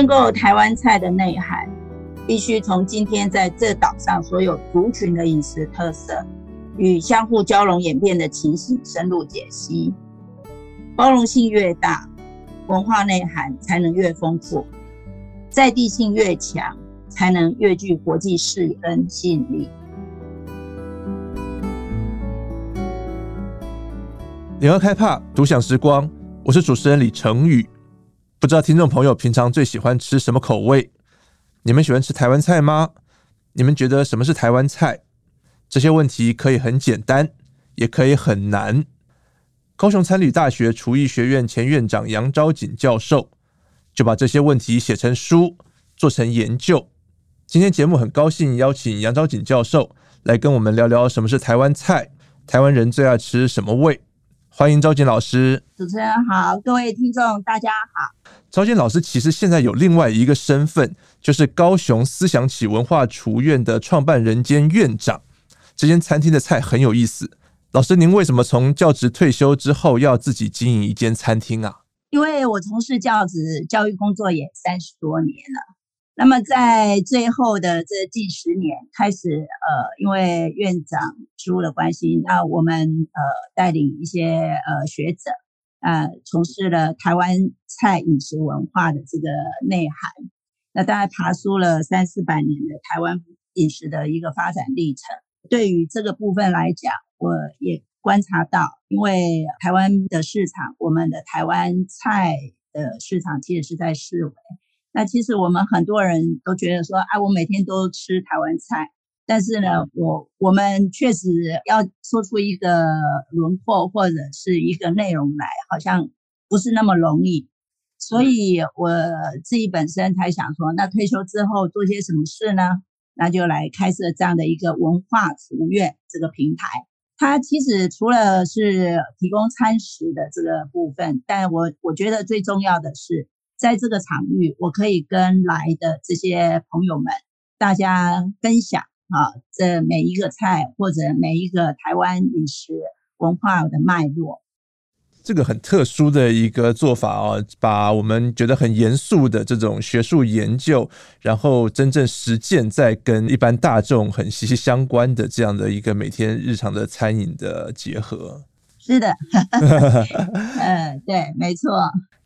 建构台湾菜的内涵，必须从今天在这岛上所有族群的饮食特色与相互交融演变的情形深入解析。包容性越大，文化内涵才能越丰富；在地性越强，才能越具国际视野跟吸引力。联合开帕独享时光，我是主持人李成宇。不知道听众朋友平常最喜欢吃什么口味？你们喜欢吃台湾菜吗？你们觉得什么是台湾菜？这些问题可以很简单，也可以很难。高雄餐旅大学厨艺学院前院长杨昭锦教授就把这些问题写成书，做成研究。今天节目很高兴邀请杨昭锦教授来跟我们聊聊什么是台湾菜，台湾人最爱吃什么味。欢迎昭锦老师。主持人好，各位听众大家好。昭锦老师其实现在有另外一个身份，就是高雄思想起文化厨院的创办人兼院长。这间餐厅的菜很有意思。老师，您为什么从教职退休之后要自己经营一间餐厅啊？因为我从事教职教育工作也三十多年了。那么在最后的这近十年开始，呃，因为院长职务的关系，那我们呃带领一些呃学者，呃，从事了台湾菜饮食文化的这个内涵，那大概爬梳了三四百年的台湾饮食的一个发展历程。对于这个部分来讲，我也观察到，因为台湾的市场，我们的台湾菜的市场其实是在式微。那其实我们很多人都觉得说，啊，我每天都吃台湾菜，但是呢，我我们确实要说出一个轮廓或者是一个内容来，好像不是那么容易。所以我自己本身才想说，那退休之后做些什么事呢？那就来开设这样的一个文化厨院这个平台。它其实除了是提供餐食的这个部分，但我我觉得最重要的是。在这个场域，我可以跟来的这些朋友们，大家分享啊，这每一个菜或者每一个台湾饮食文化的脉络。这个很特殊的一个做法哦，把我们觉得很严肃的这种学术研究，然后真正实践在跟一般大众很息息相关的这样的一个每天日常的餐饮的结合。是的，嗯，对，没错。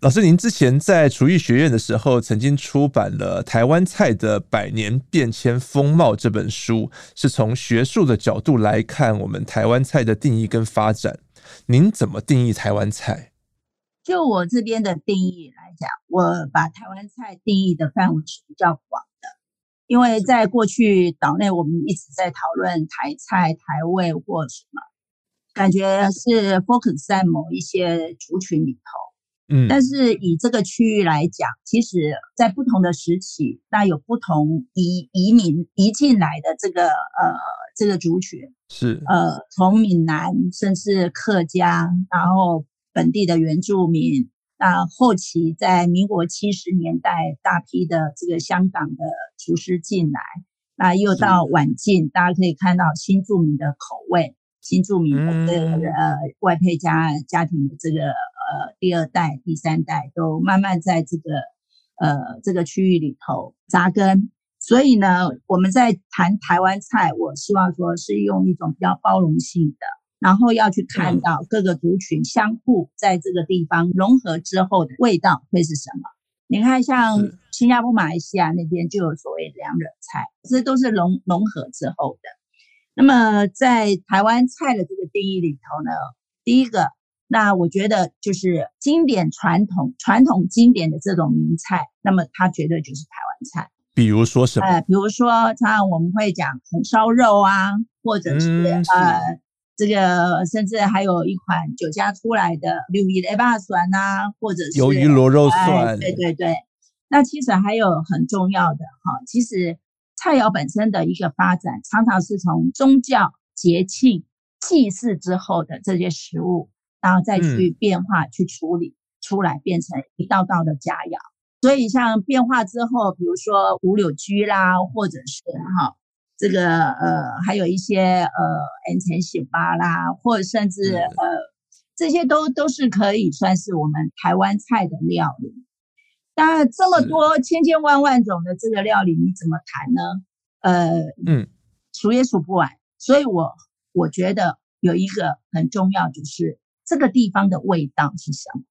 老师，您之前在厨艺学院的时候，曾经出版了《台湾菜的百年变迁风貌》这本书，是从学术的角度来看我们台湾菜的定义跟发展。您怎么定义台湾菜？就我这边的定义来讲，我把台湾菜定义的范围是比较广的，因为在过去岛内，我们一直在讨论台菜、台味或什么。感觉是 focus 在某一些族群里头，嗯，但是以这个区域来讲，其实在不同的时期，那有不同移移民移进来的这个呃这个族群。是。呃从闽南甚至客家，然后本地的原住民，那后期在民国七十年代大批的这个香港的厨师进来，那又到晚近，大家可以看到新住民的口味。新住民的这个呃外配家家庭的这个呃第二代、第三代都慢慢在这个呃这个区域里头扎根，所以呢，我们在谈台湾菜，我希望说是用一种比较包容性的，然后要去看到各个族群相互在这个地方融合之后的味道会是什么。你看，像新加坡、马来西亚那边就有所谓两惹菜，这都是融融合之后的。那么在台湾菜的这个定义里头呢，第一个，那我觉得就是经典传统、传统经典的这种名菜，那么它绝对就是台湾菜。比如说什么？呃，比如说常常我们会讲红烧肉啊，或者是、嗯、呃这个，甚至还有一款酒家出来的鱿鱼雷霸蒜啊，或者是鱿鱼螺肉蒜、呃。对对对。那其实还有很重要的哈，其实。菜肴本身的一个发展，常常是从宗教节庆祭祀之后的这些食物，然后再去变化、去处理出来，变成一道道的佳肴。所以像变化之后，比如说五柳居啦，或者是哈这个呃，还有一些呃盐田喜巴啦，或者甚至呃这些都都是可以算是我们台湾菜的料理。当然这么多千千万万种的这个料理，你怎么谈呢？呃，嗯，数也数不完。所以我我觉得有一个很重要，就是这个地方的味道是什么？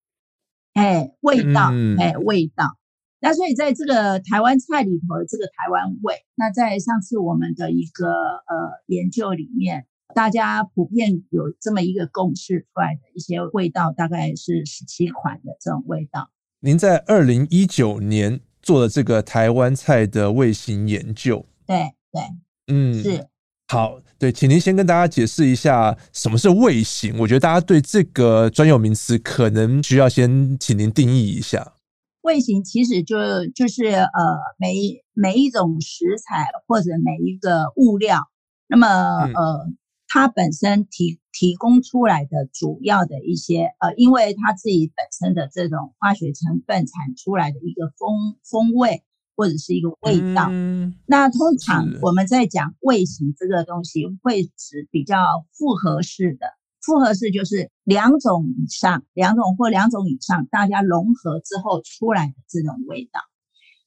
哎，味道，嗯、哎，味道。那所以在这个台湾菜里头，这个台湾味，那在上次我们的一个呃研究里面，大家普遍有这么一个共识出来的一些味道，大概是十七款的这种味道。您在二零一九年做的这个台湾菜的味型研究，对对，嗯，是。好，对，请您先跟大家解释一下什么是味型。我觉得大家对这个专有名词可能需要先请您定义一下。味型其实就就是呃每每一种食材或者每一个物料，那么呃它本身提提供出来的主要的一些呃，因为它自己本身的这种化学成分产出来的一个风风味或者是一个味道。嗯，那通常我们在讲味型这个东西，会指比较复合式的。复合式就是两种以上，两种或两种以上，大家融合之后出来的这种味道。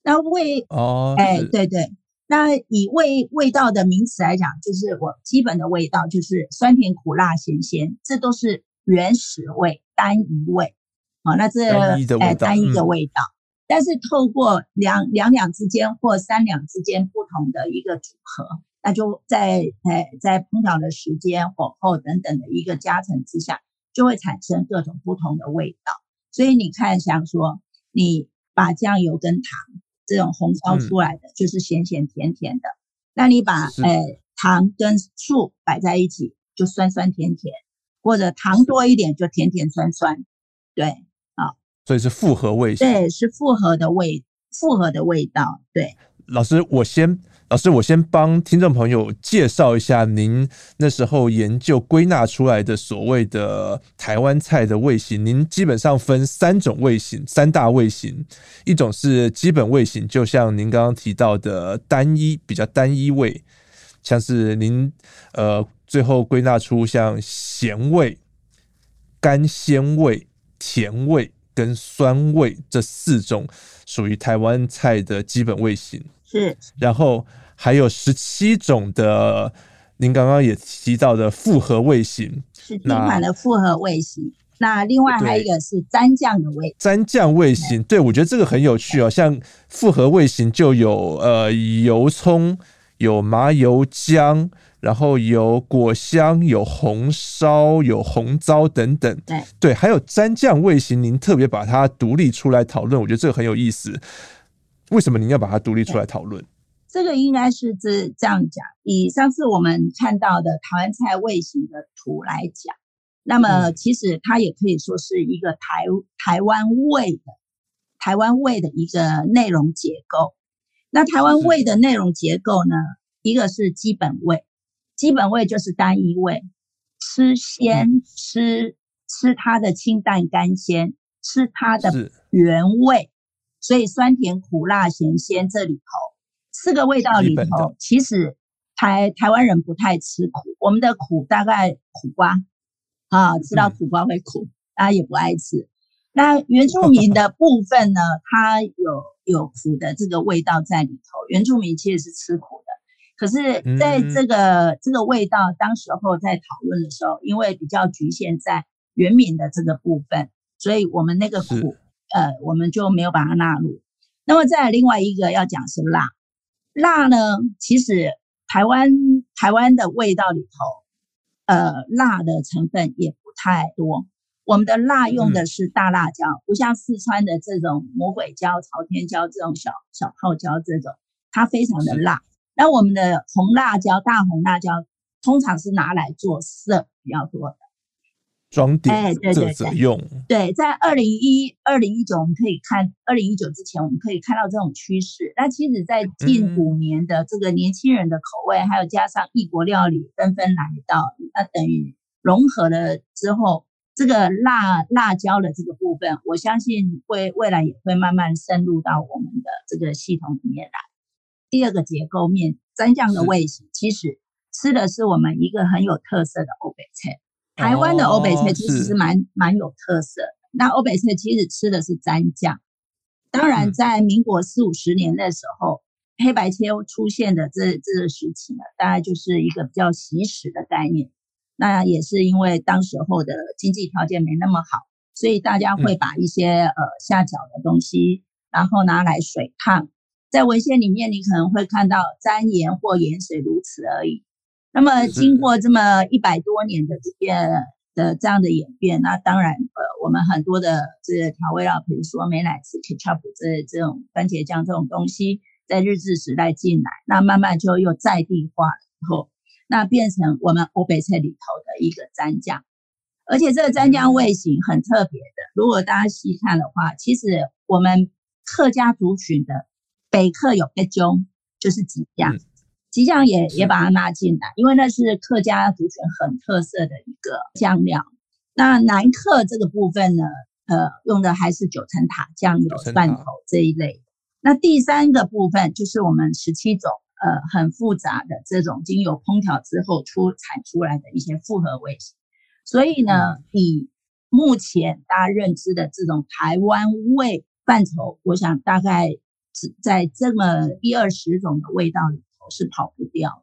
那味哦，哎，对对。那以味味道的名词来讲，就是我基本的味道就是酸甜苦辣咸鲜，这都是原始味、单一味。好，那这哎单一的味道，但是透过两两两之间或三两之间不同的一个组合。那就在诶，在烹调的时间、火候等等的一个加成之下，就会产生各种不同的味道。所以你看，像说你把酱油跟糖这种红烧出来的，就是咸咸甜甜的；那你把诶糖跟醋摆在一起，就酸酸甜甜，或者糖多一点就甜甜酸酸。对，啊，所以是复合味型。对，是复合的味，复合的味道。对，老师，我先。老师，我先帮听众朋友介绍一下您那时候研究归纳出来的所谓的台湾菜的味型。您基本上分三种味型，三大味型，一种是基本味型，就像您刚刚提到的单一比较单一味，像是您呃最后归纳出像咸味、干鲜味、甜味跟酸味这四种属于台湾菜的基本味型。是，然后还有十七种的，您刚刚也提到的复合味型，是第一款的复合味型。那另外还有一个是蘸酱的味，蘸酱味型。对，我觉得这个很有趣哦。像复合味型就有呃油葱、有麻油姜，然后有果香、有红烧、有红糟等等。对对，还有蘸酱味型，您特别把它独立出来讨论，我觉得这个很有意思。为什么你要把它独立出来讨论？这个应该是这这样讲。以上次我们看到的台湾菜味型的图来讲，那么其实它也可以说是一个台台湾味的台湾味的一个内容结构。那台湾味的内容结构呢，一个是基本味，基本味就是单一味，吃鲜吃吃它的清淡甘鲜，吃它的原味。所以酸甜苦辣咸鲜这里头四个味道里头，其实台台湾人不太吃苦。我们的苦大概苦瓜啊，知道苦瓜会苦，大家也不爱吃。那原住民的部分呢，它有有苦的这个味道在里头。原住民其实是吃苦的，可是在这个这个味道当时候在讨论的时候，因为比较局限在原民的这个部分，所以我们那个苦。呃，我们就没有把它纳入。那么再另外一个要讲是辣，辣呢，其实台湾台湾的味道里头，呃，辣的成分也不太多。我们的辣用的是大辣椒，嗯、不像四川的这种魔鬼椒、朝天椒这种小小泡椒这种，它非常的辣。那我们的红辣椒、大红辣椒，通常是拿来做色比较多的。装点这怎么用？对，在二零一二零一九，我们可以看二零一九之前，我们可以看到这种趋势。那其实，在近五年的这个年轻人的口味，还有加上异国料理纷纷来到，那等于融合了之后，这个辣辣椒的这个部分，我相信会未来也会慢慢深入到我们的这个系统里面来。第二个结构面，蘸酱的味型，其实吃的是我们一个很有特色的欧北菜。台湾的欧北菜其实是蛮蛮有特色的。那欧北菜其实吃的是蘸酱，当然，在民国四五十年的时候，嗯、黑白切出现的这这个时期呢，大概就是一个比较习食的概念。那也是因为当时候的经济条件没那么好，所以大家会把一些、嗯、呃下脚的东西，然后拿来水烫。在文献里面，你可能会看到沾盐或盐水如此而已。那么经过这么一百多年的这个的这样的演变，那当然呃，我们很多的这个调味料，比如说美乃滋、ketchup 这这种番茄酱这种东西，在日治时代进来，那慢慢就又在地化了以后，那变成我们欧北菜里头的一个蘸酱，而且这个蘸酱味型很特别的。如果大家细看的话，其实我们客家族群的北客有一种就是吉酱。吉酱也也把它纳进来，因为那是客家族群很特色的一个酱料。那南客这个部分呢，呃，用的还是九层塔酱油、蒜头这一类。那第三个部分就是我们十七种呃很复杂的这种经由烹调之后出产出来的一些复合味型。所以呢，以目前大家认知的这种台湾味范畴，我想大概只在这么一二十种的味道里。是跑不掉。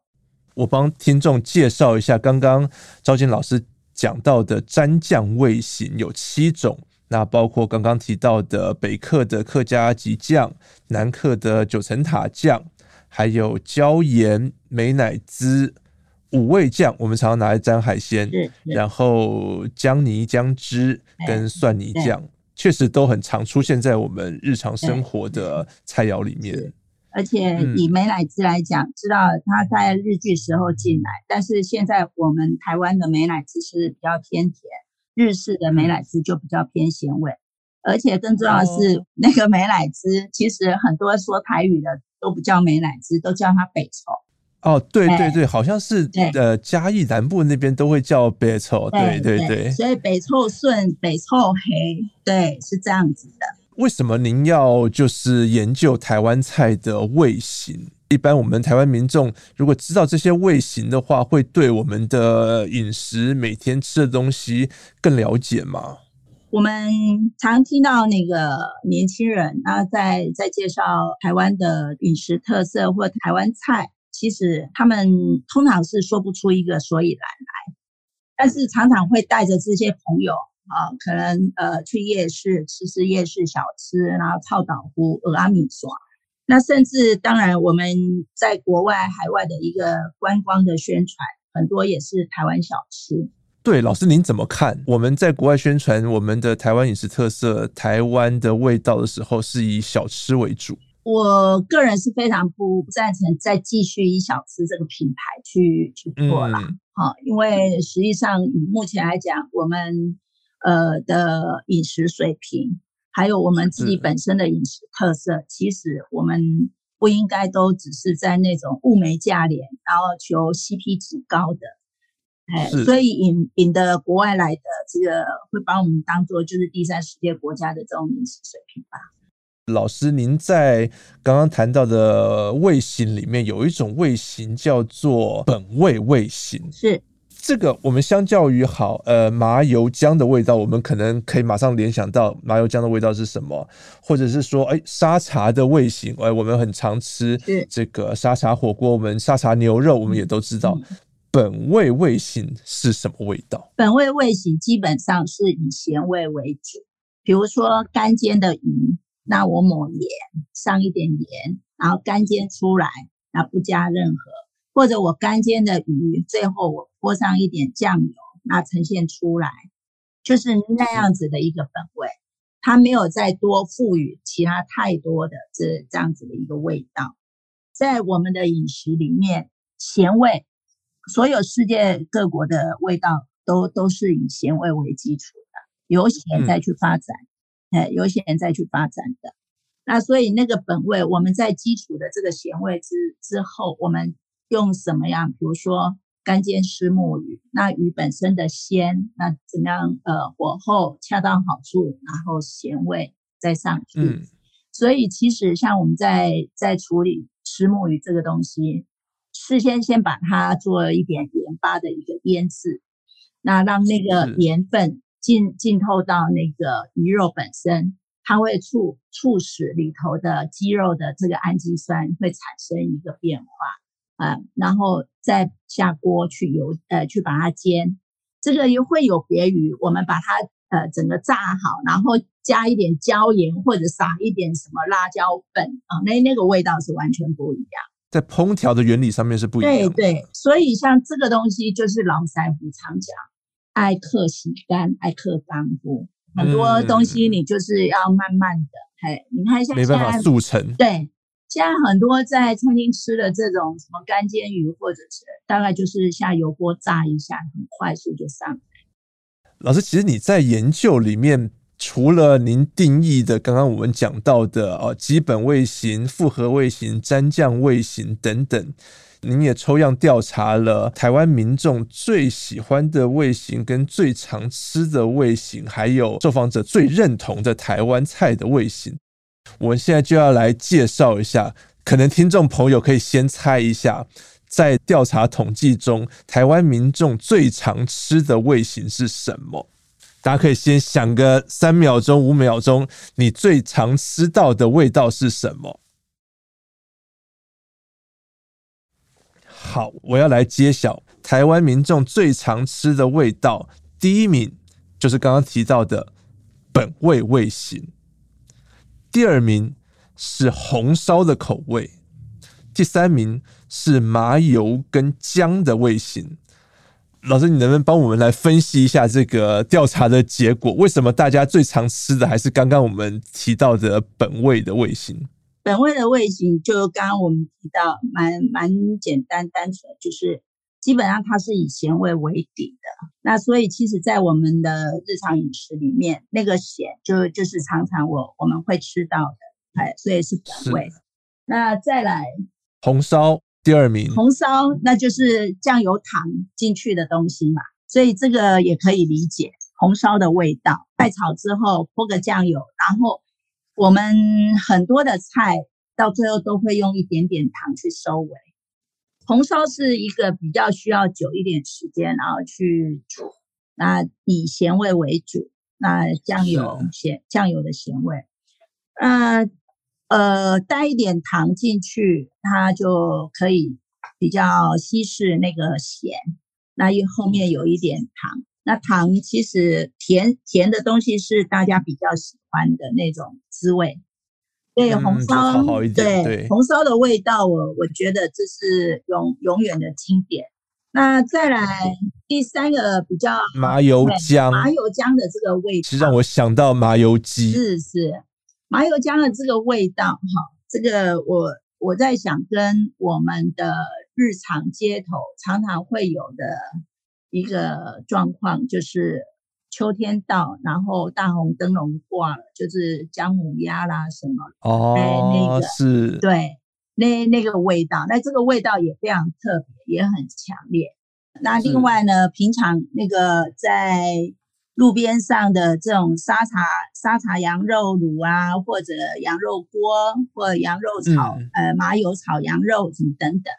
我帮听众介绍一下，刚刚赵金老师讲到的蘸酱味型有七种，那包括刚刚提到的北客的客家吉酱，南客的九层塔酱，还有椒盐美乃滋五味酱，我们常常拿来沾海鲜，然后姜泥姜汁跟蒜泥酱，确实都很常出现在我们日常生活的菜肴里面。而且以美乃滋来讲，知道它在日剧时候进来，但是现在我们台湾的美乃滋是比较偏甜，日式的美乃滋就比较偏咸味。而且更重要的是，那个美乃滋其实很多说台语的都不叫美乃滋，都叫它北臭。哦，对对对，好像是呃嘉义南部那边都会叫北臭，对对对，对。所以北臭顺、北臭黑，对，是这样子的。为什么您要就是研究台湾菜的味型？一般我们台湾民众如果知道这些味型的话，会对我们的饮食每天吃的东西更了解吗？我们常听到那个年轻人啊，在在介绍台湾的饮食特色或台湾菜，其实他们通常是说不出一个所以然来，但是常常会带着这些朋友。啊，可能呃去夜市吃吃夜市小吃，然后泡岛湖、俄阿米耍，那甚至当然我们在国外海外的一个观光的宣传，很多也是台湾小吃。对，老师您怎么看？我们在国外宣传我们的台湾饮食特色、台湾的味道的时候，是以小吃为主。我个人是非常不赞成再继续以小吃这个品牌去去做啦，好、嗯，因为实际上以目前来讲，我们呃的饮食水平，还有我们自己本身的饮食特色，嗯，其实我们不应该都只是在那种物美价廉，然后求 CP 值高的，哎，所以引引的国外来的这个会把我们当做就是第三世界国家的这种饮食水平吧。老师，您在刚刚谈到的味型里面，有一种味型叫做本味味型，是。这个我们相较于好呃麻油姜的味道，我们可能可以马上联想到麻油姜的味道是什么，或者是说哎沙茶的味型，哎我们很常吃这个沙茶火锅，我们沙茶牛肉我们也都知道，本味味型是什么味道？本味味型基本上是以咸味为主，比如说干煎的鱼，那我抹盐上一点盐，然后干煎出来，那不加任何。或者我干煎的鱼，最后我泼上一点酱油，那呈现出来就是那样子的一个本味，它没有再多赋予其他太多的这这样子的一个味道。在我们的饮食里面，咸味，所有世界各国的味道都都是以咸味为基础的，由咸再去发展，哎，由咸再去发展的。那所以那个本味，我们在基础的这个咸味之之后，我们。用什么样？比如说干煎石目鱼，那鱼本身的鲜，那怎么样？呃，火候恰到好处，然后咸味再上去。嗯。所以其实像我们在在处理石目鱼这个东西，事先先把它做一点盐巴的一个腌制，那让那个盐分浸浸透到那个鱼肉本身，它会促促使里头的肌肉的这个氨基酸会产生一个变化啊，然后再下锅去油呃去把它煎，这个又会有别于我们把它呃整个炸好，然后加一点椒盐或者撒一点什么辣椒粉啊，那那个味道是完全不一样。在烹调的原理上面是不一样的。对对，所以像这个东西就是老师傅常讲，爱克洗干，爱克干锅。很多东西你就是要慢慢的，嘿、嗯，你看像现在没办法速成。对，现在很多在餐厅吃的这种什么干煎鱼，或者是大概就是下油锅炸一下，很快速就上来。老师，其实你在研究里面。除了您定义的刚刚我们讲到的哦，基本味型、复合味型、蘸酱味型等等，您也抽样调查了台湾民众最喜欢的味型跟最常吃的味型，还有受访者最认同的台湾菜的味型。我们现在就要来介绍一下，可能听众朋友可以先猜一下，在调查统计中，台湾民众最常吃的味型是什么？大家可以先想个三秒钟、五秒钟，你最常吃到的味道是什么？好，我要来揭晓台湾民众最常吃的味道。第一名就是刚刚提到的本味味型，第二名是红烧的口味，第三名是麻油跟姜的味型。老师，你能不能帮我们来分析一下这个调查的结果？为什么大家最常吃的还是刚刚我们提到的本味的味型？本味的味型就刚刚我们提到，蛮蛮简单单纯，就是基本上它是以咸味为底的。那所以其实，在我们的日常饮食里面，那个咸就就是常常我我们会吃到的，哎，所以是本味。那再来红烧。第二名红烧，那就是酱油糖进去的东西嘛，所以这个也可以理解红烧的味道。快炒之后泼个酱油，然后我们很多的菜到最后都会用一点点糖去收尾。红烧是一个比较需要久一点时间，然后去煮，那以咸味为主，那酱油咸酱油的咸味，呃。呃，带一点糖进去，它就可以比较稀释那个咸。那又后面有一点糖，那糖其实甜甜的东西是大家比较喜欢的那种滋味。对，嗯、红烧好好一点，对，对红烧的味道我，我我觉得这是永永远的经典。那再来第三个比较麻油姜，麻油姜的这个味道，是让我想到麻油鸡，是是。麻油姜的这个味道，哈，这个我我在想，跟我们的日常街头常常会有的一个状况，就是秋天到，然后大红灯笼挂了，就是姜母鸭啦什么，哦，那个是，对，那那个味道，那这个味道也非常特别，也很强烈。那另外呢，平常那个在。路边上的这种沙茶沙茶羊肉卤啊，或者羊肉锅，或者羊肉炒、嗯、呃麻油炒羊肉什么等等，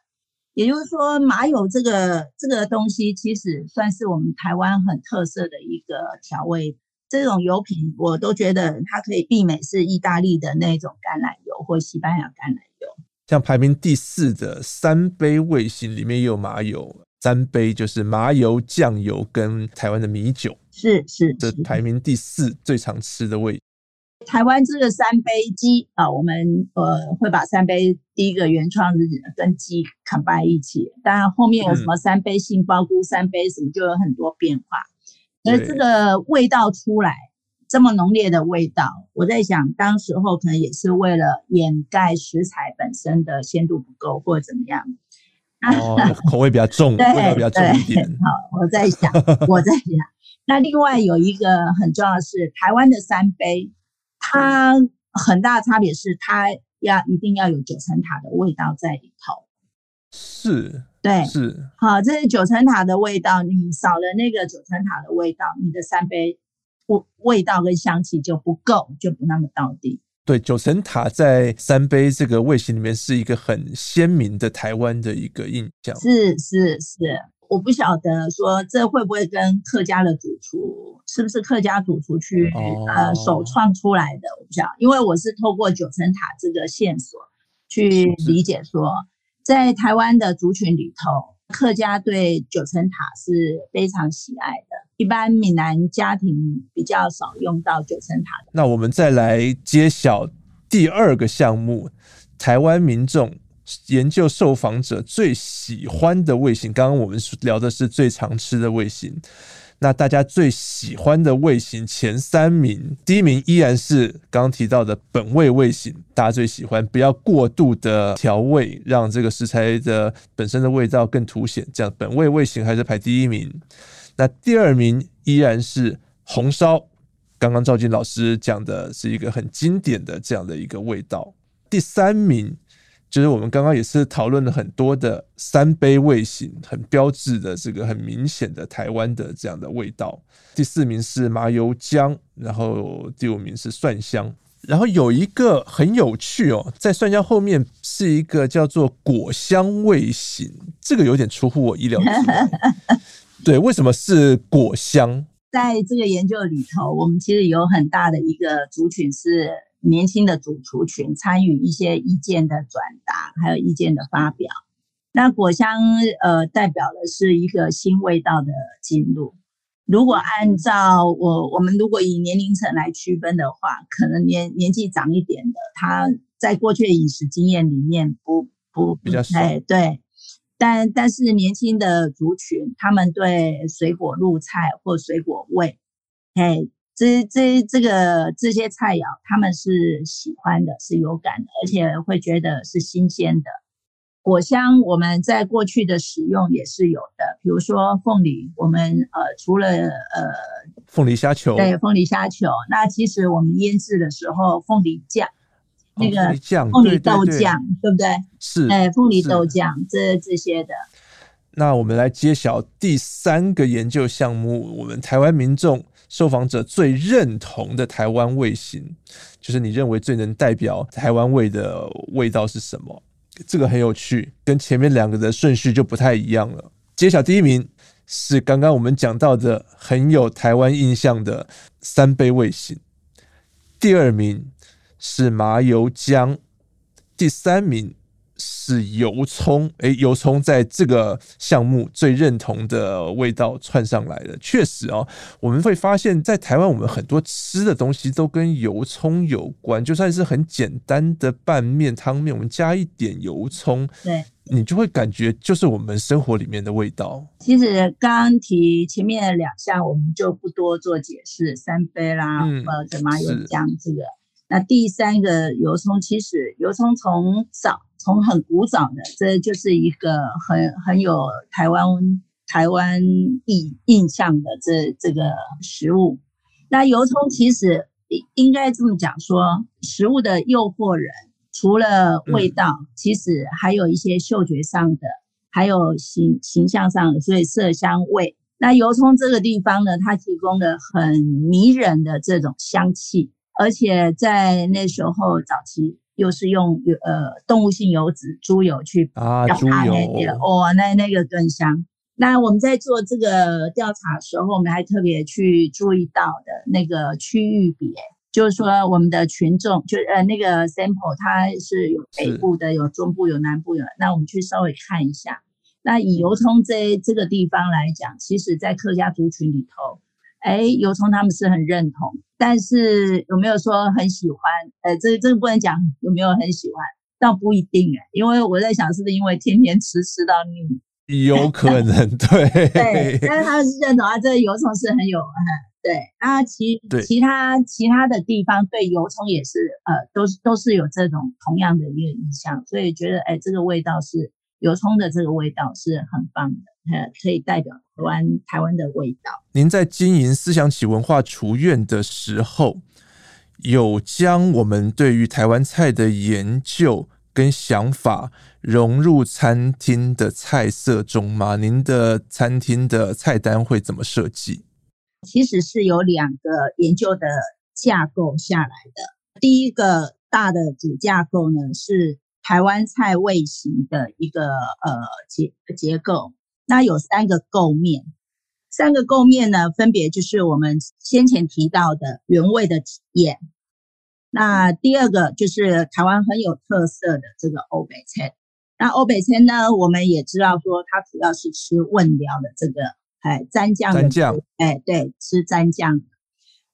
也就是说麻油这个这个东西，其实算是我们台湾很特色的一个调味。这种油品我都觉得它可以媲美是意大利的那种橄榄油或西班牙橄榄油。像排名第四的三杯味型里面也有麻油。三杯就是麻油、酱油跟台湾的米酒，是是，这排名第四最常吃的味。台湾这个三杯鸡啊，我们呃会把三杯第一个原创是跟鸡 combine 一起，当然后面有什么三杯杏鲍菇、三杯什么就有很多变化。而这个味道出来这么浓烈的味道，我在想当时候可能也是为了掩盖食材本身的鲜度不够或者怎么样。哦，口味比较重，味道比较重一点。好，我在想，我在想。那另外有一个很重要的是，台湾的三杯，它很大的差别是，它要一定要有九层塔的味道在里头。是，对，是。好，这是九层塔的味道，你少了那个九层塔的味道，你的三杯味味道跟香气就不够，就不那么到底。对，九层塔在三杯这个味型里面是一个很鲜明的台湾的一个印象。是是是，我不晓得说这会不会跟客家的主厨是不是客家主厨去、哦、呃首创出来的，我不晓得，因为我是透过九层塔这个线索去理解说，在台湾的族群里头，客家对九层塔是非常喜爱的，一般闽南家庭比较少用到九层塔的。那我们再来揭晓第二个项目，台湾民众。研究受访者最喜欢的味型，刚刚我们聊的是最常吃的味型。那大家最喜欢的味型前三名，第一名依然是刚刚提到的本味味型，大家最喜欢，不要过度的调味，让这个食材的本身的味道更凸显。这样本味味型还是排第一名。那第二名依然是红烧，刚刚赵金老师讲的是一个很经典的这样的一个味道。第三名。就是我们刚刚也是讨论了很多的三杯味型，很标志的这个很明显的台湾的这样的味道。第四名是麻油姜，然后第五名是蒜香，然后有一个很有趣哦，在蒜香后面是一个叫做果香味型，这个有点出乎我意料之外。对，为什么是果香？在这个研究里头，我们其实有很大的一个族群是。年轻的主厨群参与一些意见的转达，还有意见的发表。那果香呃代表的是一个新味道的进入。如果按照我我们如果以年龄层来区分的话，可能年年纪长一点的，他在过去的饮食经验里面不不比较少，对。但但是年轻的族群，他们对水果入菜或水果味，嘿。这这这个这些菜肴，他们是喜欢的，是有感的，而且会觉得是新鲜的。果香我们在过去的使用也是有的，比如说凤梨，我们呃除了呃凤梨虾球，对凤梨虾球，那其实我们腌制的时候凤梨酱，那个酱凤梨豆酱，对不对？是，哎，凤梨豆酱这这些的。那我们来揭晓第三个研究项目，我们台湾民众。受访者最认同的台湾味型，就是你认为最能代表台湾味的味道是什么？这个很有趣，跟前面两个的顺序就不太一样了。揭晓第一名是刚刚我们讲到的很有台湾印象的三杯味型，第二名是麻油姜，第三名。是油葱，诶，油葱在这个项目最认同的味道串上来的，确实哦，我们会发现，在台湾，我们很多吃的东西都跟油葱有关，就算是很简单的拌面、汤面，我们加一点油葱，对，你就会感觉就是我们生活里面的味道。其实刚刚提前面的两项，我们就不多做解释，三杯啦，嗯、呃，什么油酱这个，那第三个油葱，其实油葱从早。从很古早的，这就是一个很很有台湾台湾印印象的这这个食物。那油葱其实应该这么讲说，食物的诱惑人，除了味道，嗯、其实还有一些嗅觉上的，还有形形象上的，所以色香味。那油葱这个地方呢，它提供了很迷人的这种香气，而且在那时候早期。又是用呃动物性油脂猪油去啊，猪油哦，那那个更香。那我们在做这个调查的时候，我们还特别去注意到的那个区域别，就是说我们的群众就呃那个 sample 它是有北部的，有中部，有南部的。那我们去稍微看一下。那以油葱这这个地方来讲，其实在客家族群里头。哎，油葱他们是很认同，但是有没有说很喜欢？呃，这这个不能讲有没有很喜欢，倒不一定哎，因为我在想是不是因为天天吃吃到腻，有可能 对对，但是他们是认同啊，这个油葱是很有嗯对啊，其其他其他的地方对油葱也是呃都是都是有这种同样的一个印象，所以觉得哎这个味道是油葱的这个味道是很棒的。呃，可以代表台湾台湾的味道。您在经营思想起文化厨院的时候，有将我们对于台湾菜的研究跟想法融入餐厅的菜色中吗？您的餐厅的菜单会怎么设计？其实是有两个研究的架构下来的。第一个大的主架构呢，是台湾菜味型的一个呃结结构。那有三个构面，三个构面呢，分别就是我们先前提到的原味的体验。那第二个就是台湾很有特色的这个欧北菜。那欧北菜呢，我们也知道说它主要是吃问料的这个哎蘸酱的，蘸酱哎对，吃蘸酱。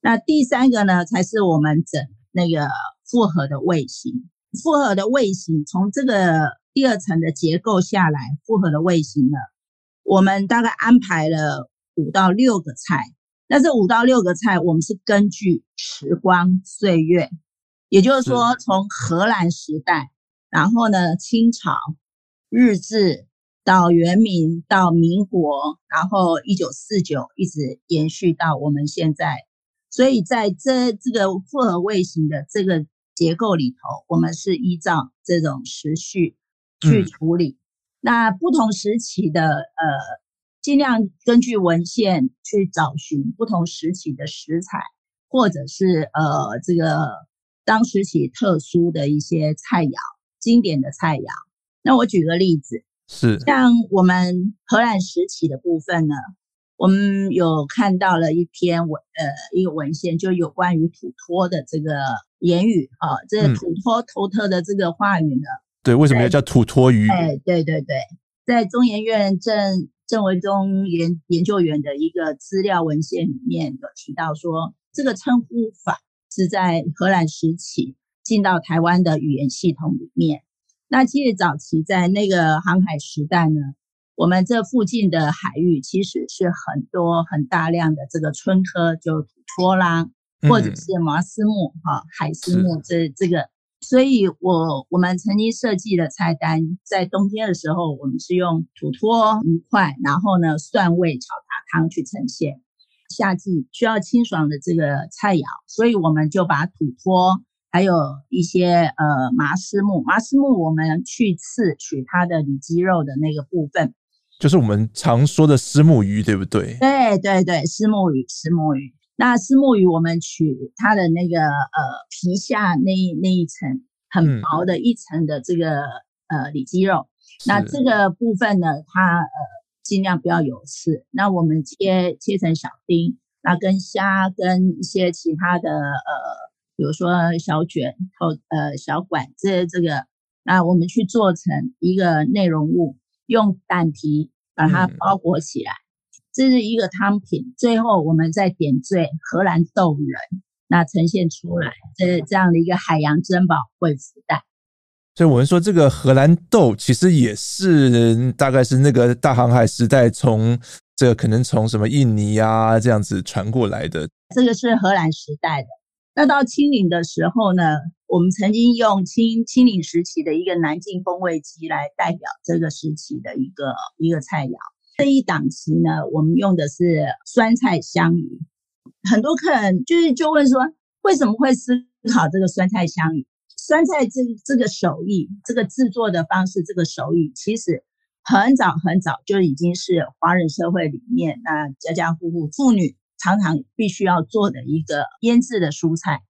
那第三个呢，才是我们整那个复合的味型。复合的味型从这个第二层的结构下来，复合的味型呢，我们大概安排了五到六个菜。那这五到六个菜，我们是根据时光岁月。也就是说，从荷兰时代，然后呢，清朝、日治到元明到民国，然后一九四九一直延续到我们现在。所以在这这个复合味型的这个结构里头，我们是依照这种时序去处理。嗯、那不同时期的呃，尽量根据文献去找寻不同时期的食材，或者是呃这个。当时起特殊的一些菜肴，经典的菜肴。那我举个例子，是像我们荷兰时期的部分呢，我们有看到了一篇文，呃，一个文献，就有关于土托的这个言语啊，这个土托头特的这个话语呢，嗯、对，为什么要叫土托鱼？哎，对对对，在中研院郑郑维中研研究员的一个资料文献里面有提到说，这个称呼法。是在荷兰时期进到台湾的语言系统里面。那其实早期在那个航海时代呢，我们这附近的海域其实是很多很大量的这个春科，就土托啦，或者是麻丝木哈、嗯、海丝木这这个。所以我我们曾经设计的菜单，在冬天的时候，我们是用土托鱼块，然后呢蒜味炒大汤去呈现。夏季需要清爽的这个菜肴，所以我们就把土托，还有一些呃麻丝木，麻丝木我们去刺取它的里脊肉的那个部分，就是我们常说的丝木鱼，对不对？对对对，丝木鱼，丝目鱼。那虱目鱼我们取它的那个呃皮下那那一层很薄的一层的这个、嗯、呃里肌肉，那这个部分呢，它呃。尽量不要有刺，那我们切切成小丁，那跟虾跟一些其他的呃，比如说小卷或呃小管这这个，那我们去做成一个内容物，用蛋皮把它包裹起来，嗯、这是一个汤品。最后我们再点缀荷兰豆仁，那呈现出来，这这样的一个海洋珍宝会福袋。所以我们说，这个荷兰豆其实也是大概是那个大航海时代从这个可能从什么印尼啊这样子传过来的。这个是荷兰时代的。那到清领的时候呢，我们曾经用清清领时期的一个南靖风味鸡来代表这个时期的一个一个菜肴。这一档期呢，我们用的是酸菜香鱼。很多客人就是就问说，为什么会思考这个酸菜香鱼？酸菜这这个手艺，这个制作的方式，这个手艺其实很早很早就已经是华人社会里面那家家户户妇女常常必须要做的一个腌制的蔬菜。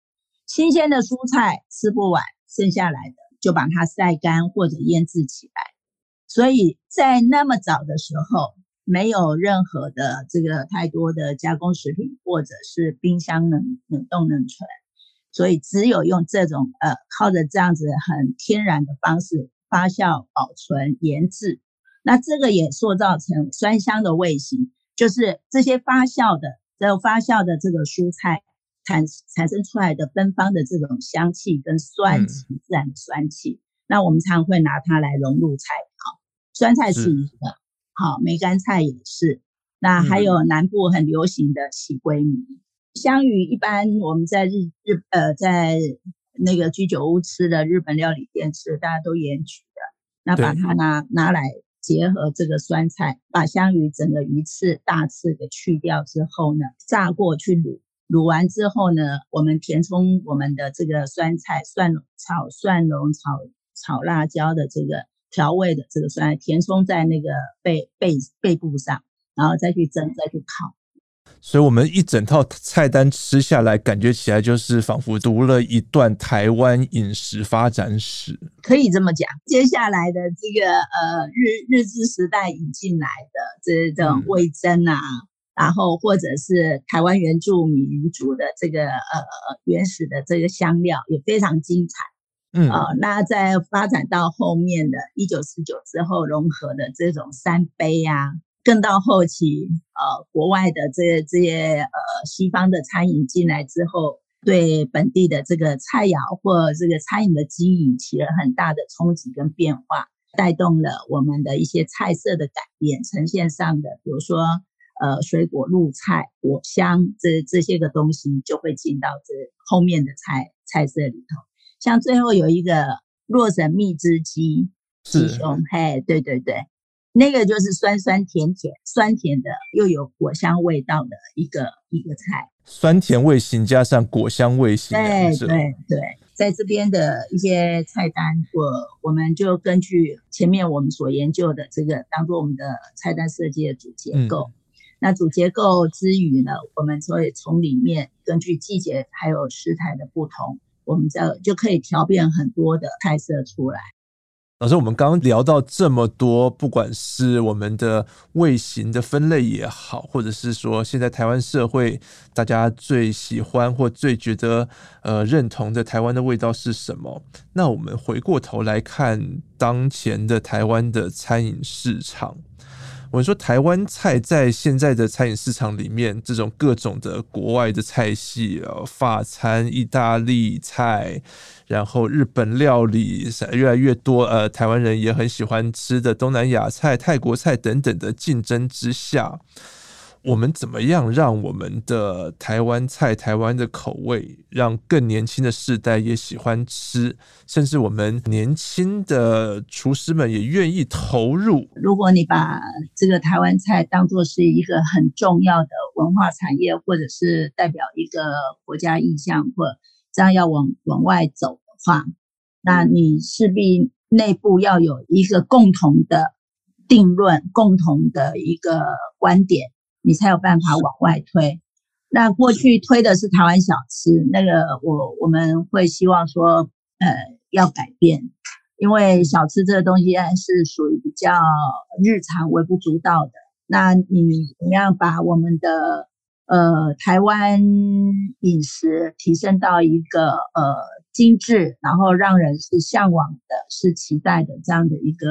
新鲜的蔬菜吃不完，剩下来的就把它晒干或者腌制起来。所以在那么早的时候，没有任何的这个太多的加工食品，或者是冰箱冷冷冻冷存。所以只有用这种呃，靠着这样子很天然的方式发酵、保存、腌制，那这个也塑造成酸香的味型，就是这些发酵的、这个发酵的这个蔬菜产产生出来的芬芳的这种香气跟酸气，自然的酸气。嗯、那我们常常会拿它来融入菜肴，酸菜是一个，好梅干菜也是。那还有南部很流行的喜归米。香鱼一般我们在日日呃在那个居酒屋吃的日本料理店吃，大家都盐焗的。那把它拿拿来结合这个酸菜，把香鱼整个鱼刺大刺给去掉之后呢，炸过去卤，卤完之后呢，我们填充我们的这个酸菜蒜炒蒜蓉炒炒辣椒的这个调味的这个酸菜，填充在那个背背背部上，然后再去蒸再去烤。所以，我们一整套菜单吃下来，感觉起来就是仿佛读了一段台湾饮食发展史。可以这么讲，接下来的这个呃日日治时代引进来的这种味增啊，嗯、然后或者是台湾原住民族的这个呃原始的这个香料，也非常精彩。嗯啊、那在发展到后面的一九四九之后融合的这种三杯啊。更到后期，呃，国外的这这些呃西方的餐饮进来之后，对本地的这个菜肴或这个餐饮的经营起了很大的冲击跟变化，带动了我们的一些菜色的改变，呈现上的，比如说呃水果露菜、果香这这些个东西就会进到这后面的菜菜色里头。像最后有一个洛神蜜汁鸡，鸡胸，嘿，对对对。那个就是酸酸甜甜，酸甜的又有果香味道的一个一个菜，酸甜味型加上果香味型。对对对，在这边的一些菜单，我我们就根据前面我们所研究的这个，当做我们的菜单设计的主结构。嗯、那主结构之余呢，我们所以从里面根据季节还有食材的不同，我们就就可以调变很多的菜色出来。老师，我们刚刚聊到这么多，不管是我们的味型的分类也好，或者是说现在台湾社会大家最喜欢或最觉得呃认同的台湾的味道是什么？那我们回过头来看当前的台湾的餐饮市场。我说台湾菜在现在的餐饮市场里面，这种各种的国外的菜系，呃，法餐、意大利菜，然后日本料理越来越多，呃，台湾人也很喜欢吃的东南亚菜、泰国菜等等的竞争之下。我们怎么样让我们的台湾菜、台湾的口味，让更年轻的世代也喜欢吃，甚至我们年轻的厨师们也愿意投入？如果你把这个台湾菜当作是一个很重要的文化产业，或者是代表一个国家意向，或这样要往往外走的话，那你势必内部要有一个共同的定论，共同的一个观点。你才有办法往外推。那过去推的是台湾小吃，那个我我们会希望说，呃，要改变，因为小吃这个东西还是属于比较日常、微不足道的。那你怎么样把我们的呃台湾饮食提升到一个呃精致，然后让人是向往的、是期待的这样的一个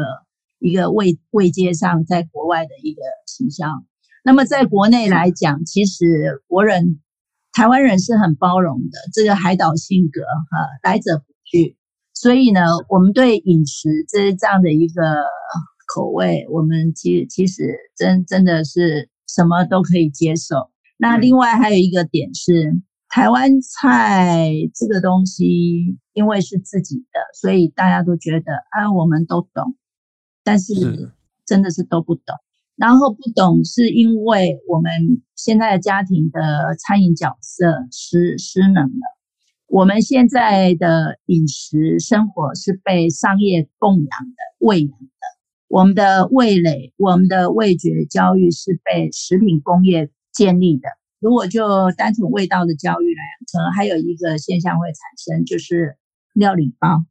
一个位位阶上，在国外的一个形象。那么在国内来讲，其实国人、台湾人是很包容的，这个海岛性格哈，来者不拒。所以呢，我们对饮食这这样的一个口味，我们其实其实真真的是什么都可以接受。那另外还有一个点是，台湾菜这个东西，因为是自己的，所以大家都觉得啊，我们都懂，但是真的是都不懂。然后不懂，是因为我们现在的家庭的餐饮角色失失能了。我们现在的饮食生活是被商业供养的、喂养的。我们的味蕾、我们的味觉教育是被食品工业建立的。如果就单纯味道的教育来讲，可能还有一个现象会产生，就是料理包。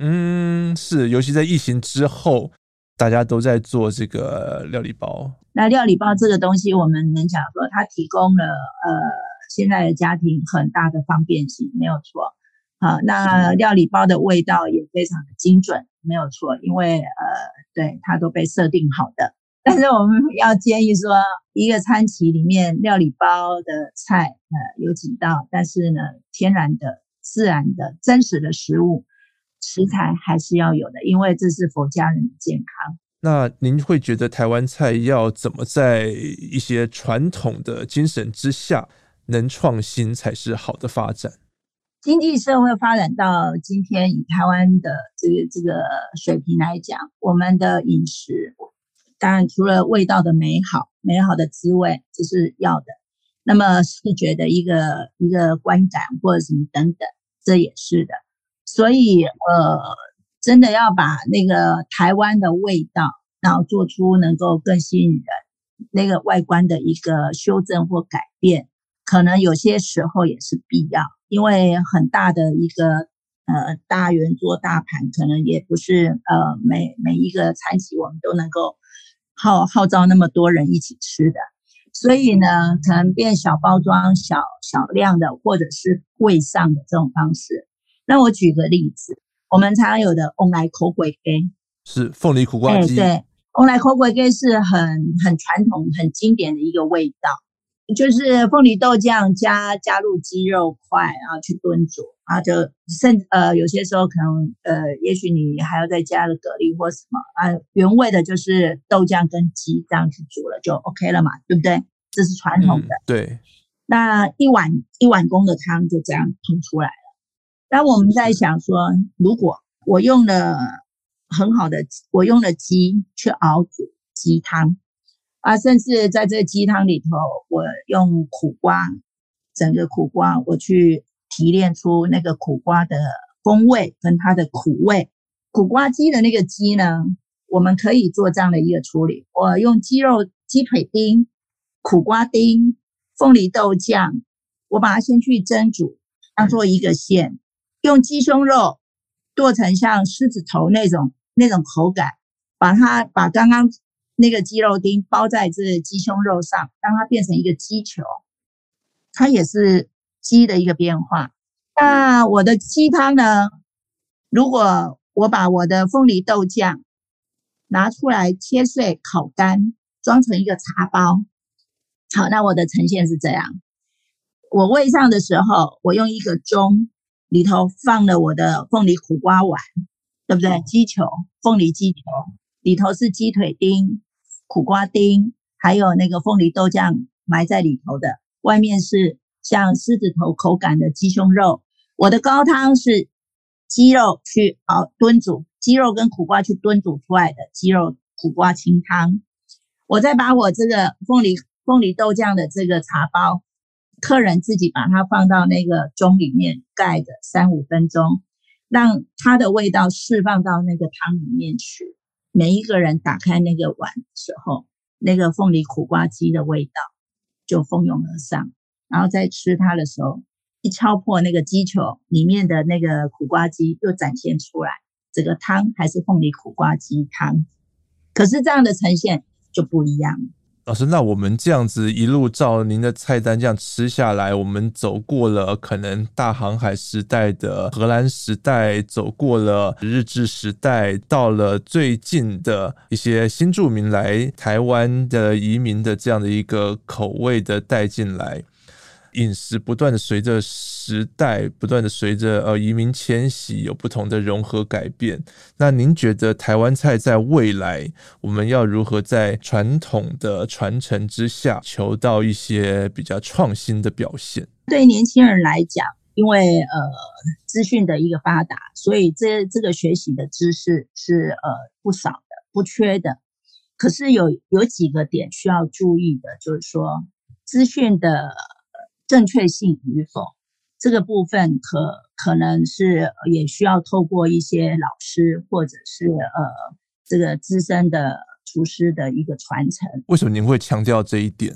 嗯，是，尤其在疫情之后。大家都在做这个料理包。那料理包这个东西，我们能讲说，它提供了呃现在的家庭很大的方便性，没有错。好，那料理包的味道也非常的精准，没有错，因为呃对它都被设定好的。但是我们要建议说，一个餐期里面料理包的菜呃有几道，但是呢，天然的、自然的、真实的食物。食材还是要有的，因为这是佛家人的健康。那您会觉得台湾菜要怎么在一些传统的精神之下能创新才是好的发展？经济社会发展到今天，以台湾的这个这个水平来讲，我们的饮食当然除了味道的美好、美好的滋味，这是要的。那么视觉的一个一个观感或者什么等等，这也是的。所以，呃，真的要把那个台湾的味道，然后做出能够更吸引人，那个外观的一个修正或改变，可能有些时候也是必要，因为很大的一个呃大圆桌大盘，可能也不是呃每每一个餐席我们都能够号号召那么多人一起吃的，所以呢，可能变小包装、小小量的，或者是柜上的这种方式。那我举个例子，我们常常有的凤梨苦粿鸡是凤梨苦瓜鸡，对。凤梨苦粿鸡是很很传统、很经典的一个味道，就是凤梨豆酱加加入鸡肉块，然后去炖煮，然后就甚呃有些时候可能呃，也许你还要再加个蛤蜊或什么啊，原味的就是豆酱跟鸡这样去煮了就 OK 了嘛，对不对？这是传统的。嗯、对。那一碗一碗公的汤就这样喷出来了。那我们在想说，如果我用了。很好的，我用了鸡去熬煮鸡汤啊，甚至在这鸡汤里头，我用苦瓜，整个苦瓜我去提炼出那个苦瓜的风味跟它的苦味。苦瓜鸡的那个鸡呢，我们可以做这样的一个处理，我用鸡肉、鸡腿丁、苦瓜丁、凤梨豆酱，我把它先去蒸煮，当做一个馅，用鸡胸肉剁成像狮子头那种。那种口感，把它把刚刚那个鸡肉丁包在这鸡胸肉上，让它变成一个鸡球，它也是鸡的一个变化。那我的鸡汤呢？如果我把我的凤梨豆酱拿出来切碎烤干，装成一个茶包，好，那我的呈现是这样。我喂上的时候，我用一个盅里头放了我的凤梨苦瓜丸。对不对？鸡球，凤梨鸡球里头是鸡腿丁、苦瓜丁，还有那个凤梨豆酱埋在里头的。外面是像狮子头口感的鸡胸肉。我的高汤是鸡肉去熬炖煮，鸡肉跟苦瓜去炖煮出来的鸡肉苦瓜清汤。我再把我这个凤梨凤梨豆酱的这个茶包，客人自己把它放到那个盅里面盖个三五分钟。让它的味道释放到那个汤里面去。每一个人打开那个碗的时候，那个凤梨苦瓜鸡的味道就蜂拥而上。然后在吃它的时候，一敲破那个鸡球里面的那个苦瓜鸡，又展现出来，这个汤还是凤梨苦瓜鸡汤。可是这样的呈现就不一样了。老师，那我们这样子一路照您的菜单这样吃下来，我们走过了可能大航海时代的荷兰时代，走过了日治时代，到了最近的一些新住民来台湾的移民的这样的一个口味的带进来。饮食不断的随着时代，不断的随着呃移民迁徙有不同的融合改变。那您觉得台湾菜在未来，我们要如何在传统的传承之下，求到一些比较创新的表现？对年轻人来讲，因为呃资讯的一个发达，所以这这个学习的知识是呃不少的，不缺的。可是有有几个点需要注意的，就是说资讯的。正确性与否，这个部分可可能是也需要透过一些老师或者是呃这个资深的厨师的一个传承。为什么您会强调这一点？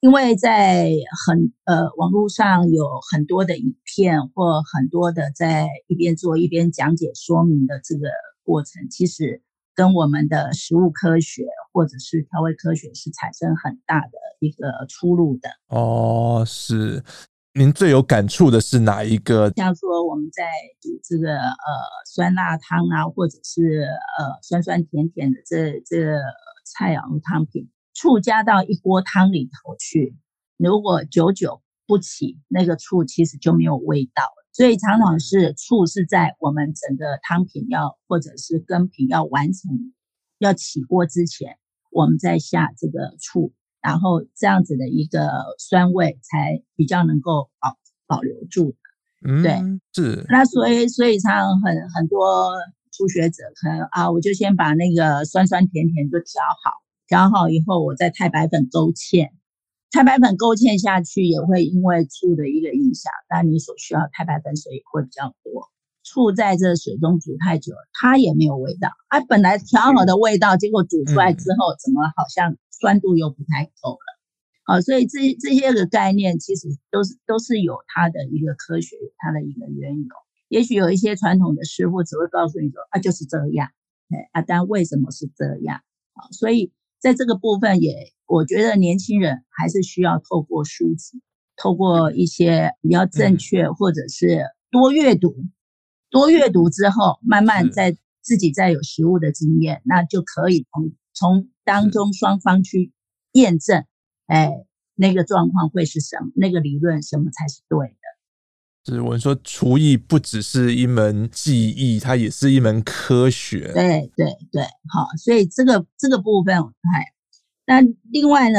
因为在很呃网络上有很多的影片或很多的在一边做一边讲解说明的这个过程，其实。跟我们的食物科学或者是调味科学是产生很大的一个出入的哦。是，您最有感触的是哪一个？像说我们在煮这个呃酸辣汤啊，或者是呃酸酸甜甜的这这个菜肴汤品，醋加到一锅汤里头去，如果久久不起，那个醋其实就没有味道了。所以常常是醋是在我们整个汤品要或者是羹品要完成要起锅之前，我们再下这个醋，然后这样子的一个酸味才比较能够保保留住的。嗯，对，是。那所以所以常常很很多初学者可能啊，我就先把那个酸酸甜甜就调好，调好以后我再太白粉勾芡。太白粉勾芡下去也会因为醋的一个影响，那你所需要太白粉水也会比较多，醋在这水中煮太久，它也没有味道。啊，本来调好的味道，结果煮出来之后，怎么好像酸度又不太够了？好，所以这这些个概念其实都是都是有它的一个科学，有它的一个缘由。也许有一些传统的师傅只会告诉你说啊，就是这样。哎，啊，但为什么是这样？啊，所以在这个部分也，我觉得年轻人还是需要透过书籍，透过一些比较正确，或者是多阅读。多阅读之后，慢慢在自己再有实物的经验，那就可以从从当中双方去验证，哎，那个状况会是什么？那个理论什么才是对的？就是我们说，厨艺不只是一门技艺，它也是一门科学。对对对，好，所以这个这个部分，哎，那另外呢，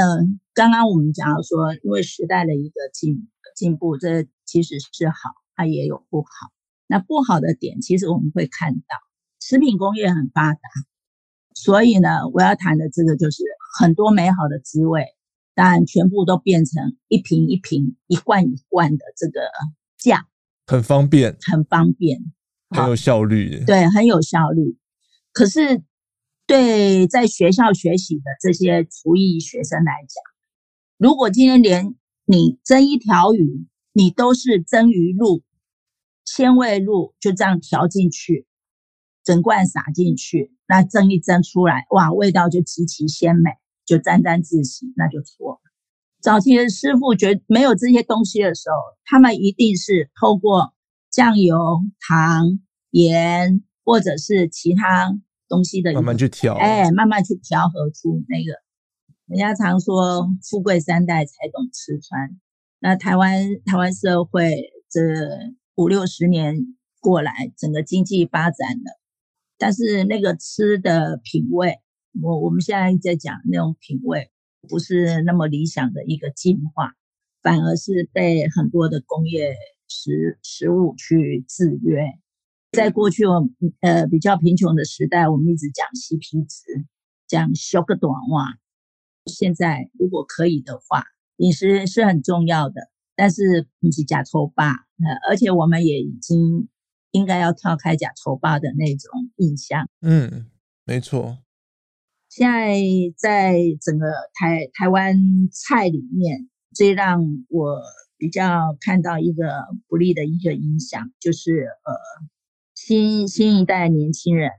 刚刚我们讲到说，因为时代的一个进进步，这其实是好，它也有不好。那不好的点，其实我们会看到，食品工业很发达，所以呢，我要谈的这个就是很多美好的滋味，当然全部都变成一瓶一瓶、一罐一罐的这个酱，很方便，很方便，很有效率，对，很有效率。可是，对在学校学习的这些厨艺学生来讲，如果今天连你蒸一条鱼，你都是蒸鱼露。鲜味露就这样调进去，整罐撒进去，那蒸一蒸出来，哇，味道就极其鲜美，就沾沾自喜，那就错了。早期的师傅觉得没有这些东西的时候，他们一定是透过酱油、糖、盐或者是其他东西的慢慢去调，哎，慢慢去调和出那个。人家常说富贵三代才懂吃穿，那台湾台湾社会这。五六十年过来，整个经济发展了，但是那个吃的品味，我我们现在在讲那种品味，不是那么理想的一个进化，反而是被很多的工业食食物去制约。在过去我呃比较贫穷的时代，我们一直讲 CP 值，讲修个短袜。现在如果可以的话，饮食是很重要的。但是不是呷粗饱，呃，而且我们也已经应该要跳开呷粗饱的那种印象。嗯，没错。现在在整个台台湾菜里面，最让我比较看到一个不利的一个影响，就是呃，新新一代年轻人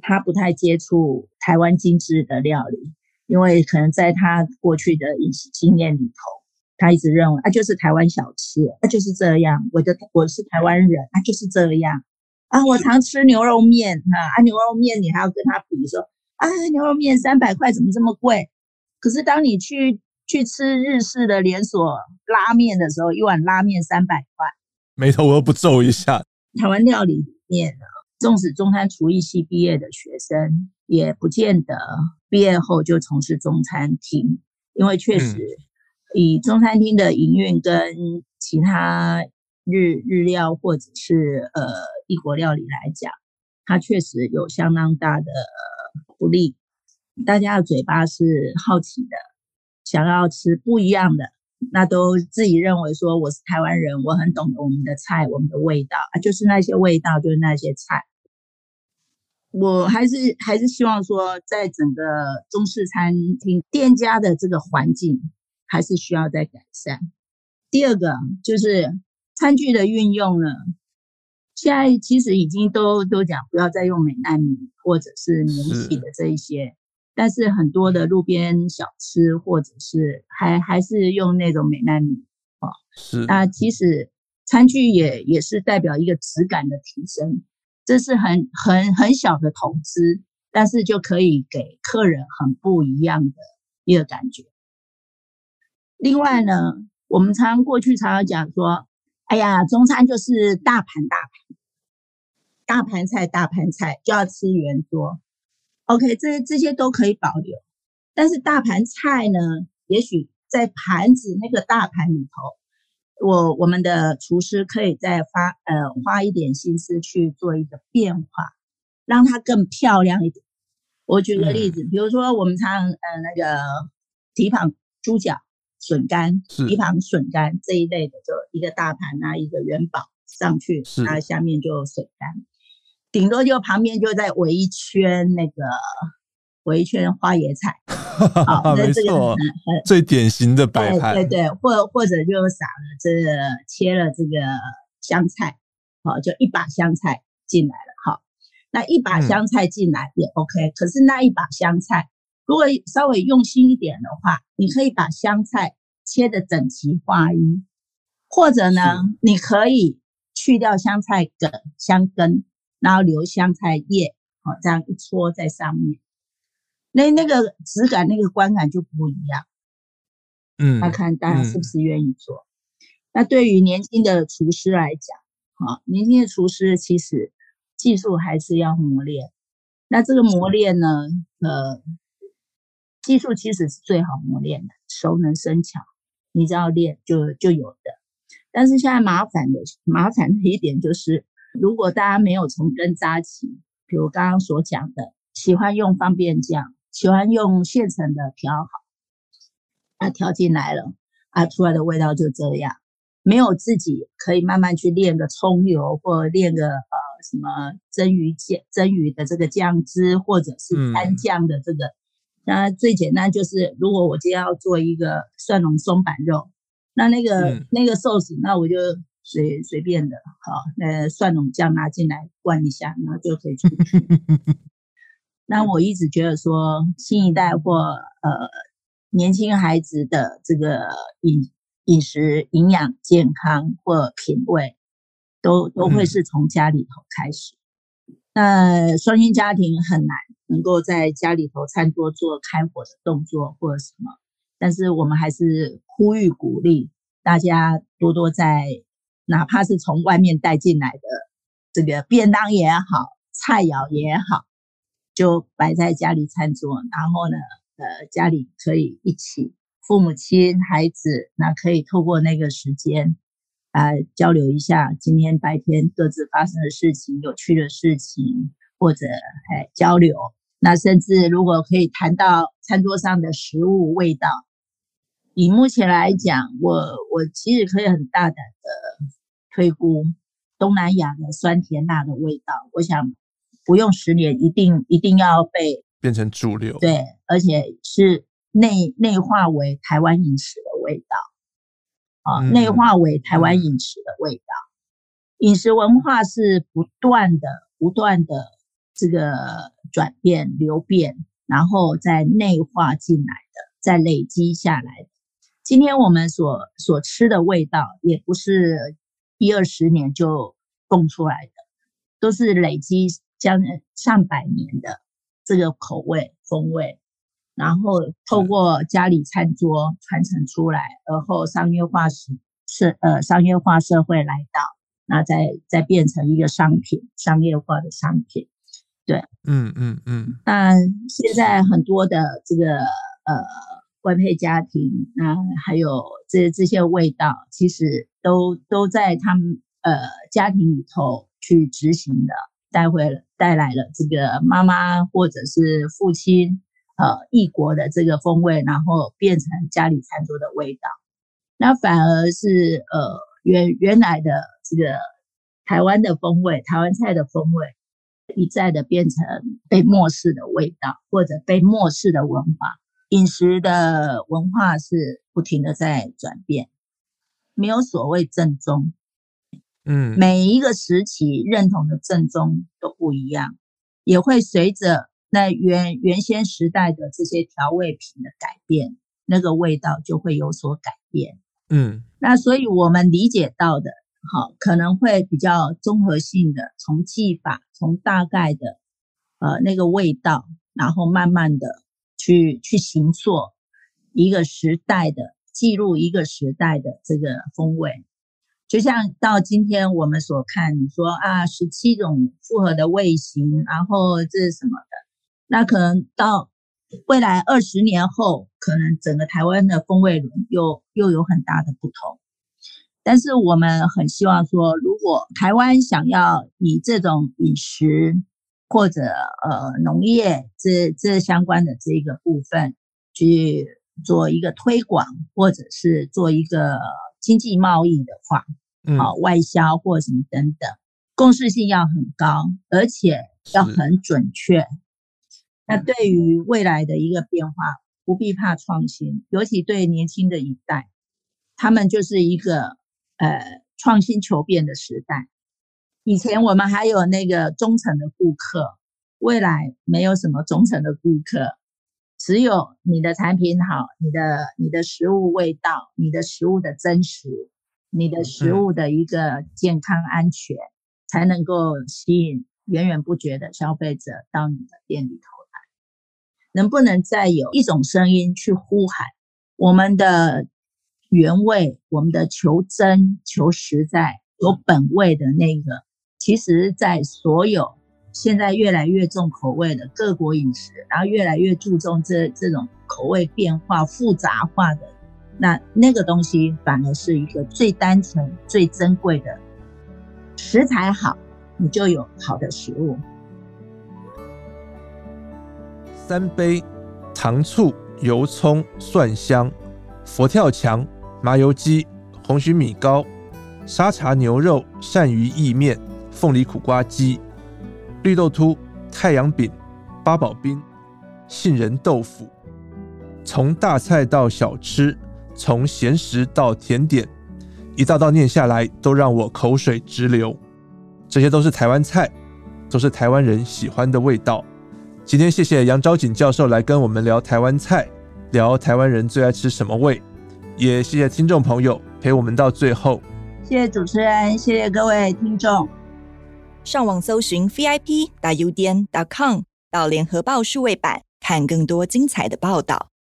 他不太接触台湾精致的料理，因为可能在他过去的饮食经验里头。他一直认为啊，就是台湾小吃，啊，就是这样。我的我是台湾人，啊，就是这样啊。我常吃牛肉面啊，啊，牛肉面你还要跟他比说啊，牛肉面三百块怎么这么贵？可是当你去去吃日式的连锁拉面的时候，一碗拉面三百块，眉头我又不皱一下。台湾料理里面呢，纵使中餐厨艺系毕业的学生，也不见得毕业后就从事中餐厅，因为确实。以中餐厅的营运跟其他日日料或者是呃异国料理来讲，它确实有相当大的不利。大家的嘴巴是好奇的，想要吃不一样的，那都自己认为说我是台湾人，我很懂我们的菜，我们的味道啊，就是那些味道，就是那些菜。我还是还是希望说，在整个中式餐厅店家的这个环境。还是需要再改善。第二个就是餐具的运用呢，现在其实已经都都讲不要再用美奈米或者是免洗的这一些，是但是很多的路边小吃或者是还还是用那种美奈米啊。是。那其实餐具也也是代表一个质感的提升，这是很很很小的投资，但是就可以给客人很不一样的一个感觉。另外呢，我们常过去常常讲说，哎呀，中餐就是大盘大盘，大盘菜大盘菜就要吃圆桌。OK，这这些都可以保留，但是大盘菜呢，也许在盘子那个大盘里头，我我们的厨师可以再发呃花一点心思去做一个变化，让它更漂亮一点。我举个例子，嗯、比如说我们常呃那个蹄膀猪脚。笋干、蹄膀笋干这一类的，就一个大盘啊，一个元宝上去，那下面就笋干，顶多就旁边就再围一圈那个围一圈花椰菜，好，那这个最典型的摆盘，对对，或或者就撒了这个切了这个香菜，好，就一把香菜进来了，好，那一把香菜进来也 OK，可是那一把香菜。如果稍微用心一点的话，你可以把香菜切得整齐划一，或者呢，你可以去掉香菜梗、香根，然后留香菜叶，好，这样一戳在上面，那那个质感、那个观感就不一样。嗯，那看大家是不是愿意做？嗯、那对于年轻的厨师来讲，哈，年轻的厨师其实技术还是要磨练。那这个磨练呢，呃。技术其实是最好磨练的，熟能生巧，你只要练就就有的。但是现在麻烦的麻烦的一点就是，如果大家没有从根扎起，比如刚刚所讲的，喜欢用方便酱，喜欢用现成的调好，啊调进来了，啊出来的味道就这样，没有自己可以慢慢去练个葱油，或练个呃什么蒸鱼酱蒸鱼的这个酱汁，或者是干酱的这个。嗯那最简单就是，如果我今天要做一个蒜蓉松板肉，那那个、嗯、那个寿司，那我就随随便的，好，那蒜蓉酱拿进来灌一下，然后就可以出去。那我一直觉得说，新一代或呃年轻孩子的这个饮饮食营养健康或品味，都都会是从家里头开始。嗯、那双薪家庭很难。能够在家里头餐桌做开火的动作或者什么，但是我们还是呼吁鼓励大家多多在，哪怕是从外面带进来的这个便当也好，菜肴也好，就摆在家里餐桌，然后呢，呃，家里可以一起父母亲孩子，那可以透过那个时间啊、交流一下今天白天各自发生的事情、有趣的事情，或者哎交流。那甚至如果可以谈到餐桌上的食物味道，以目前来讲，我我其实可以很大胆的推估东南亚的酸甜辣的味道，我想不用十年，一定一定要被变成主流。对，而且是内内化为台湾饮食的味道，啊，内化为台湾饮食的味道。饮食文化是不断的、不断的。这个转变流变，然后再内化进来的，再累积下来的。今天我们所所吃的味道，也不是一二十年就蹦出来的，都是累积将上百年的这个口味风味，然后透过家里餐桌传承出来，而后商业化时社呃商业化社会来到，那再再变成一个商品，商业化的商品。对，嗯嗯嗯。那现在很多的这个呃外配家庭，那还有这这些味道，其实都都在他们呃家庭里头去执行的，带回了带来了这个妈妈或者是父亲呃异国的这个风味，然后变成家里餐桌的味道。那反而是呃原原来的这个台湾的风味，台湾菜的风味。一再的变成被漠视的味道，或者被漠视的文化。饮食的文化是不停的在转变，没有所谓正宗。嗯，每一个时期认同的正宗都不一样，也会随着那原原先时代的这些调味品的改变，那个味道就会有所改变。嗯，那所以我们理解到的。好，可能会比较综合性的，从技法，从大概的，呃，那个味道，然后慢慢的去去形塑一个时代的记录，一个时代的这个风味。就像到今天我们所看，你说啊，十七种复合的味型，然后这是什么的？那可能到未来二十年后，可能整个台湾的风味轮又又有很大的不同。但是我们很希望说，如果台湾想要以这种饮食或者呃农业这这相关的这个部分去做一个推广，或者是做一个经济贸易的话，嗯、好外销或什么等等，共识性要很高，而且要很准确。那对于未来的一个变化，不必怕创新，尤其对年轻的一代，他们就是一个呃创新求变的时代。以前我们还有那个忠诚的顾客，未来没有什么忠诚的顾客，只有你的产品好，你的你的食物味道，你的食物的真实，你的食物的一个健康安全，嗯、才能够吸引源源不绝的消费者到你的店里头来。能不能再有一种声音去呼喊我们的原味，我们的求真、求实在、有本味的那个？其实，在所有现在越来越重口味的各国饮食，然后越来越注重这这种口味变化、复杂化的，那那个东西反而是一个最单纯、最珍贵的食材好，你就有好的食物。三杯糖醋油葱蒜香佛跳墙麻油鸡红曲米糕沙茶牛肉鳝鱼意面凤梨苦瓜鸡绿豆秃太阳饼八宝冰杏仁豆腐，从大菜到小吃，从咸食到甜点，一道道念下来都让我口水直流。这些都是台湾菜，都是台湾人喜欢的味道。今天谢谢杨昭锦教授来跟我们聊台湾菜，聊台湾人最爱吃什么味，也谢谢听众朋友陪我们到最后。谢谢主持人，谢谢各位听众。上网搜寻 VIP 打 UDN 点 com 到联合报数位版，看更多精彩的报道。